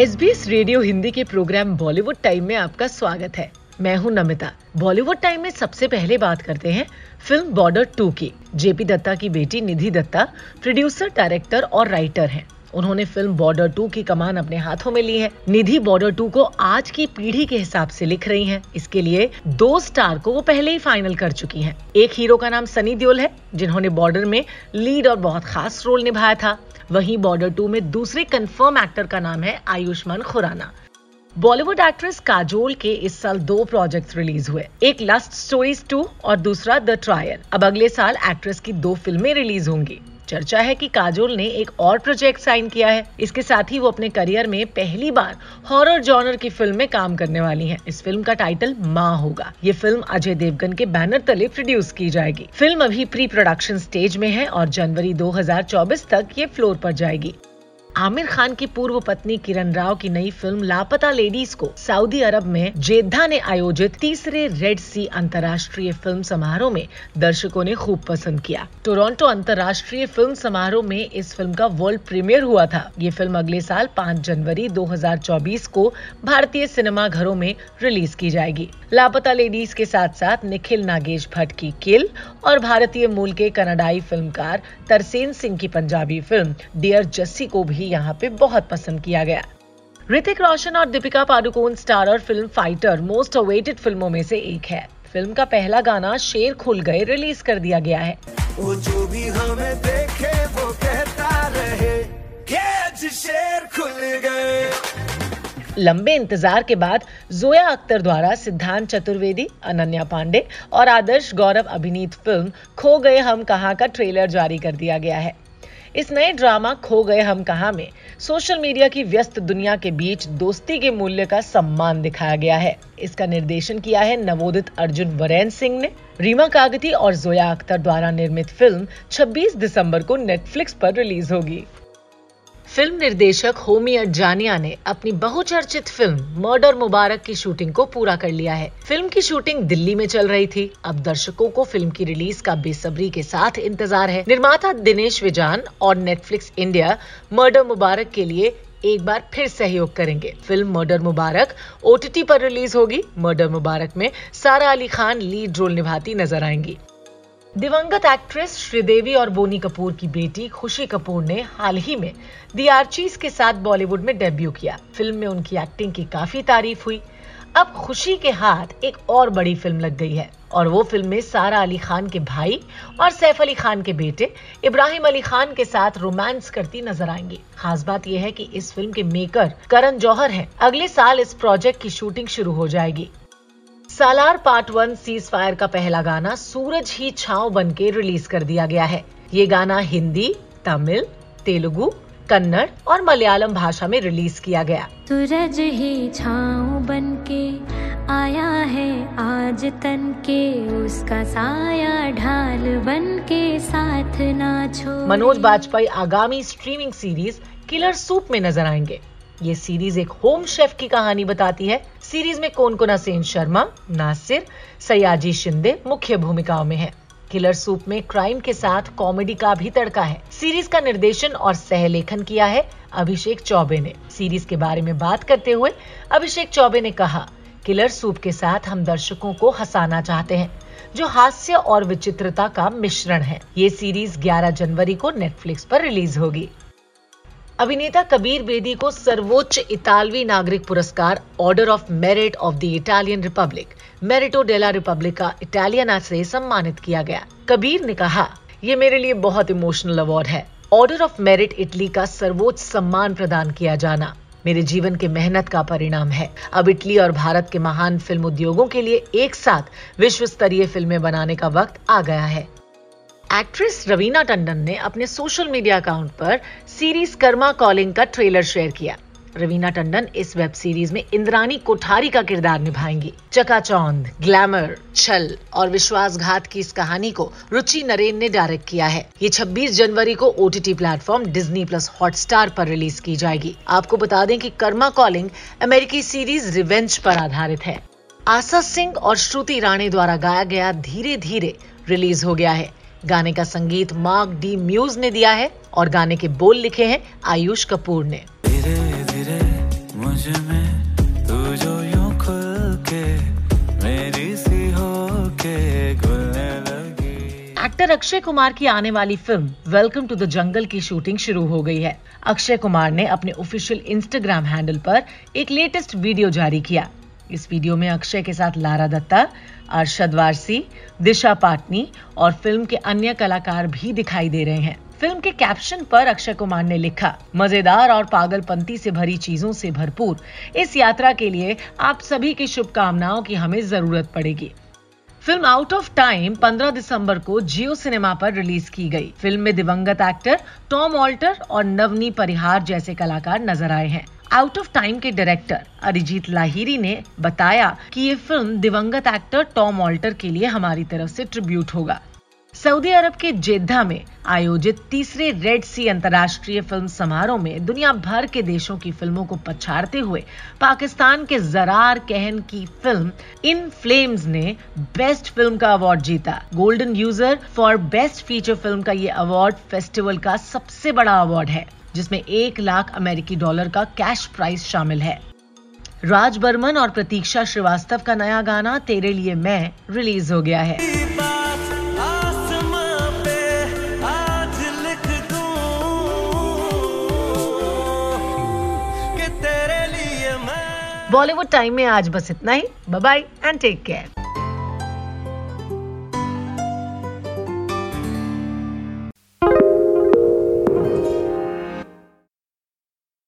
S B S radio Hindi के programme Bollywood time में आपका स्वागत है। मैं हूँ नमिता। बॉलीवुड टाइम में सबसे पहले बात करते हैं फ़िल्म बॉर्डर टू की। जेपी दत्ता की बेटी निधि दत्ता, प्रोड्यूसर, डायरेक्टर और राइटर हैं। उन्होंने फ़िल्म बॉर्डर टू की कमान अपने हाथों में ली है। निधि बॉर्डर टू को आज की पीढ़ी के हिसाब से लिख रही हैं। इसके लिए दो स्टार को वो पहले ही फाइनल कर चुकी हैं। एक हीरो का नाम सनी देओल है, जिन्होंने बॉर्डर में लीड और बहुत खास रोल निभाया था। वहीं बॉर्डर टू में दूसरे कंफर्म एक्टर का नाम है आयुष्मान खुराना। बॉलीवुड एक्ट्रेस काजोल के इस साल दो प्रोजेक्ट्स रिलीज़ हुए। एक लस्ट स्टोरीज टू और दूसरा द ट्रायल अब अगले साल एक्ट्रेस की दो फ़िल्में रिलीज़ होंगी। चर्चा है कि काजोल ने एक और प्रोजेक्ट साइन किया है। इसके साथ ही वो अपने करियर में पहली बार हॉरर जॉनर की फ़िल्म में काम करने वाली है। इस फ़िल्म का टाइटल माँ होगा। ये फ़िल्म अजय देवगन के बैनर तले प्रोड्यूस की जाएगी। फ़िल्म अभी प्री प्रोडक्शन स्टेज में है और जनवरी 2024 तक ये फ्लोर पर जाएगी। आमिर खान की पूर्व पत्नी किरण राव की नई फ़िल्म लापता लेडीज़ को सऊदी अरब में जेद्दा ने आयोजित तीसरे रेड सी अंतर्राष्ट्रीय फ़िल्म समारोह में दर्शकों ने खूब पसंद किया। टोरंटो अंतर्राष्ट्रीय फ़िल्म समारोह में इस फ़िल्म का वर्ल्ड प्रीमियर हुआ था। ये फ़िल्म अगले साल 5 जनवरी 2024 को भारतीय सिनेमा घरों में रिलीज़ की जाएगी। लापता लेडीज़ के साथ साथ निखिल नागेश भट्ट की किल और भारतीय मूल के कनाडाई फिल्मकार तरसेन सिंह की पंजाबी फ़िल्म डियर जस्सी को भी यहाँ पे बहुत पसंद किया गया। ऋतिक रोशन और Deepika Padukone starrer film Fighter most awaited फ़िल्मों में से एक है। फ़िल्म का पहला गाना शेर खुल गए रिलीज़ कर दिया गया है। वो जो भी हमें देखे वो कहता रहे शेर खुल गए? लंबे इंतज़ार के बाद जोया अख्तर द्वारा सिद्धांत चतुर्वेदी अनन्या पांडे और आदर्श गौरव अभिनीत फ़िल्म खो गए हम कहा का ट्रेलर जारी कर दिया गया है। इस नए ड्रामा खो गए हम कहा में? सोशल मीडिया की व्यस्त दुनिया के बीच दोस्ती के मूल्य का सम्मान दिखाया गया है। इसका निर्देशन किया है नवोदित अर्जुन वरेन सिंह ने। रीमा कागती और जोया अख्तर द्वारा निर्मित फ़िल्म 26 दिसंबर को नेटफ्लिक्स पर रिलीज़ होगी। फ़िल्म निर्देशक होमी अडजानिया ने अपनी बहुचर्चित फ़िल्म मर्डर मुबारक की शूटिंग को पूरा कर लिया है। फ़िल्म की शूटिंग दिल्ली में चल रही थी। अब दर्शकों को फ़िल्म की रिलीज़ का बेसब्री के साथ इंतज़ार है। निर्माता दिनेश विजान और नेटफ्लिक्स इंडिया मर्डर मुबारक के लिए एक बार फिर सहयोग करेंगे। फ़िल्म मर्डर मुबारक ओटीटी पर रिलीज़ होगी। मर्डर मुबारक में सारा अली खान लीड रोल निभाती नज़र आएँगी। दिवंगत एक्ट्रेस श्रीदेवी और बोनी कपूर की बेटी खुशी कपूर ने हाल ही में दी आर्चीज के साथ बॉलीवुड में डेब्यू किया। फ़िल्म में उनकी एक्टिंग की काफ़ी तारीफ़ हुई। अब खुशी के हाथ एक और बड़ी फ़िल्म लग गई है और वो फ़िल्म में सारा अली खान के भाई और सैफ अली खान के बेटे इब्राहिम अली खान के साथ रोमांस करती नज़र आएँगी। खास बात यह है कि इस फ़िल्म के मेकर करण जौहर हैं। अगले साल इस प्रोजेक्ट की शूटिंग शुरू हो जाएगी। Salaar part one ceasefire का पहला गाना सूरज ही छाव बन के रिलीज़ कर दिया गया है। ये गाना हिंदी तमिल तेलुगु कन्नड़ और मलयालम भाषा में रिलीज़ किया गया। सूरज ही छाव बन के आया है आज तन के उसका साया ढाल बन के साथ नाचो मनोज बाजपेयी आगामी स्ट्रीमिंग सीरीज़ किलर सूप में नज़र आएँगे। ये सीरीज़ एक होम शेफ की कहानी बताती है सीरीज़ में कौन सेन शर्मा, नासिर, सयाजी शिंदे मुख्य भूमिकाओं में है। किलर सूप में क्राइम के साथ कॉमेडी का भी तड़का है। सीरीज़ का निर्देशन और सहलेखन किया है अभिषेक चौबे ने। सीरीज़ के बारे में बात करते हुए अभिषेक चौबे ने कहा, किलर सूप के साथ हम दर्शकों को हंसाना चाहते हैं, जो हास्य और विचित्रता का मिश्रण है। ये सीरीज़ 11 जनवरी को नेटफ्लिक्स पर रिलीज़ होगी। अभिनेता कबीर बेदी को सर्वोच्च इतालवी नागरिक पुरस्कार order of merit of the Italian republic Merito Della Repubblica Italiana से सम्मानित किया गया। कबीर ने कहा, ये मेरे लिए बहुत इमोशनल अवार्ड है। ऑर्डर ऑफ़ मेरिट इटली का सर्वोच्च सम्मान प्रदान किया जाना मेरे जीवन के मेहनत का परिणाम है। अब इटली और भारत के महान फ़िल्म उद्योगों के लिए एक साथ विश्व स्तरीय फ़िल्में बनाने का वक्त आ गया है। एक्ट्रेस रवीना टंडन ने अपने सोशल मीडिया अकाउंट पर सीरीज़ कर्मा कॉलिंग का ट्रेलर शेयर किया। रवीना टंडन इस वेब सीरीज़ में इंद्रानी कोठारी का किरदार निभाएँगी। चकाचौंध, ग्लैमर, छल और विश्वासघात की इस कहानी को रुचि नरेन ने डायरेक्ट किया है। ये 26 जनवरी को OTT platform Disney plus Hotstar पर रिलीज़ की जाएगी। आपको बता दें कि कर्मा कॉलिंग अमेरिकी सीरीज़ रिवेंज पर आधारित है। आशा सिंह और श्रुति राणे द्वारा गाया गया धीरे धीरे रिलीज़ हो गया है। गाने का संगीत मार्क डी म्यूज ने दिया है और गाने के बोल लिखे हैं आयुष कपूर ने। धीरे धीरे मुझमें तू जो यूँ खुल के मेरी सी हो के घुलने एक्टर अक्षय कुमार की आने वाली film Welcome to the Jungle की शूटिंग शुरू हो गई है। अक्षय कुमार ने अपने ऑफिशियल इंस्टाग्राम हैंडल पर एक लेटेस्ट वीडियो जारी किया। इस वीडियो में अक्षय के साथ लारा दत्ता अरशद वारसी, दिशा पाटनी और फ़िल्म के अन्य कलाकार भी दिखाई दे रहे हैं। फ़िल्म के कैप्शन पर अक्षय कुमार ने लिखा, मज़ेदार और पागलपंती से भरी चीज़ों से भरपूर। इस यात्रा के लिए आप सभी की शुभकामनाओं की हमें ज़रूरत पड़ेगी। फ़िल्म आउट ऑफ़ टाइम 15 दिसंबर को जियो सिनेमा पर रिलीज़ की गई। फ़िल्म में दिवंगत एक्टर टॉम ऑल्टर और नवनी परिहार जैसे कलाकार नज़र आए हैं। आउट ऑफ़ टाइम के डायरेक्टर अरिजीत लाहिरी ने बताया कि ये फ़िल्म दिवंगत एक्टर टॉम ऑल्टर के लिए हमारी तरफ़ से ट्रिब्यूट होगा। सऊदी अरब के जेद्दा में आयोजित तीसरे रेड सी अंतर्राष्ट्रीय फ़िल्म समारोह में दुनिया भर के देशों की फ़िल्मों को पछाड़ते हुए पाकिस्तान के जरार कहन की फ़िल्म इन फ्लेम्स ने बेस्ट फ़िल्म का अवार्ड जीता। Golden user for best feature film का ये अवार्ड फेस्टिवल का सबसे बड़ा अवार्ड है। जिसमें एक लाख अमेरिकी डॉलर का कैश प्राइज शामिल है। राज बर्मन और प्रतीक्षा श्रीवास्तव का नया गाना तेरे लिए मैं रिलीज़ हो गया है। बॉलीवुड टाइम में आज बस इतना ही। Bye and take care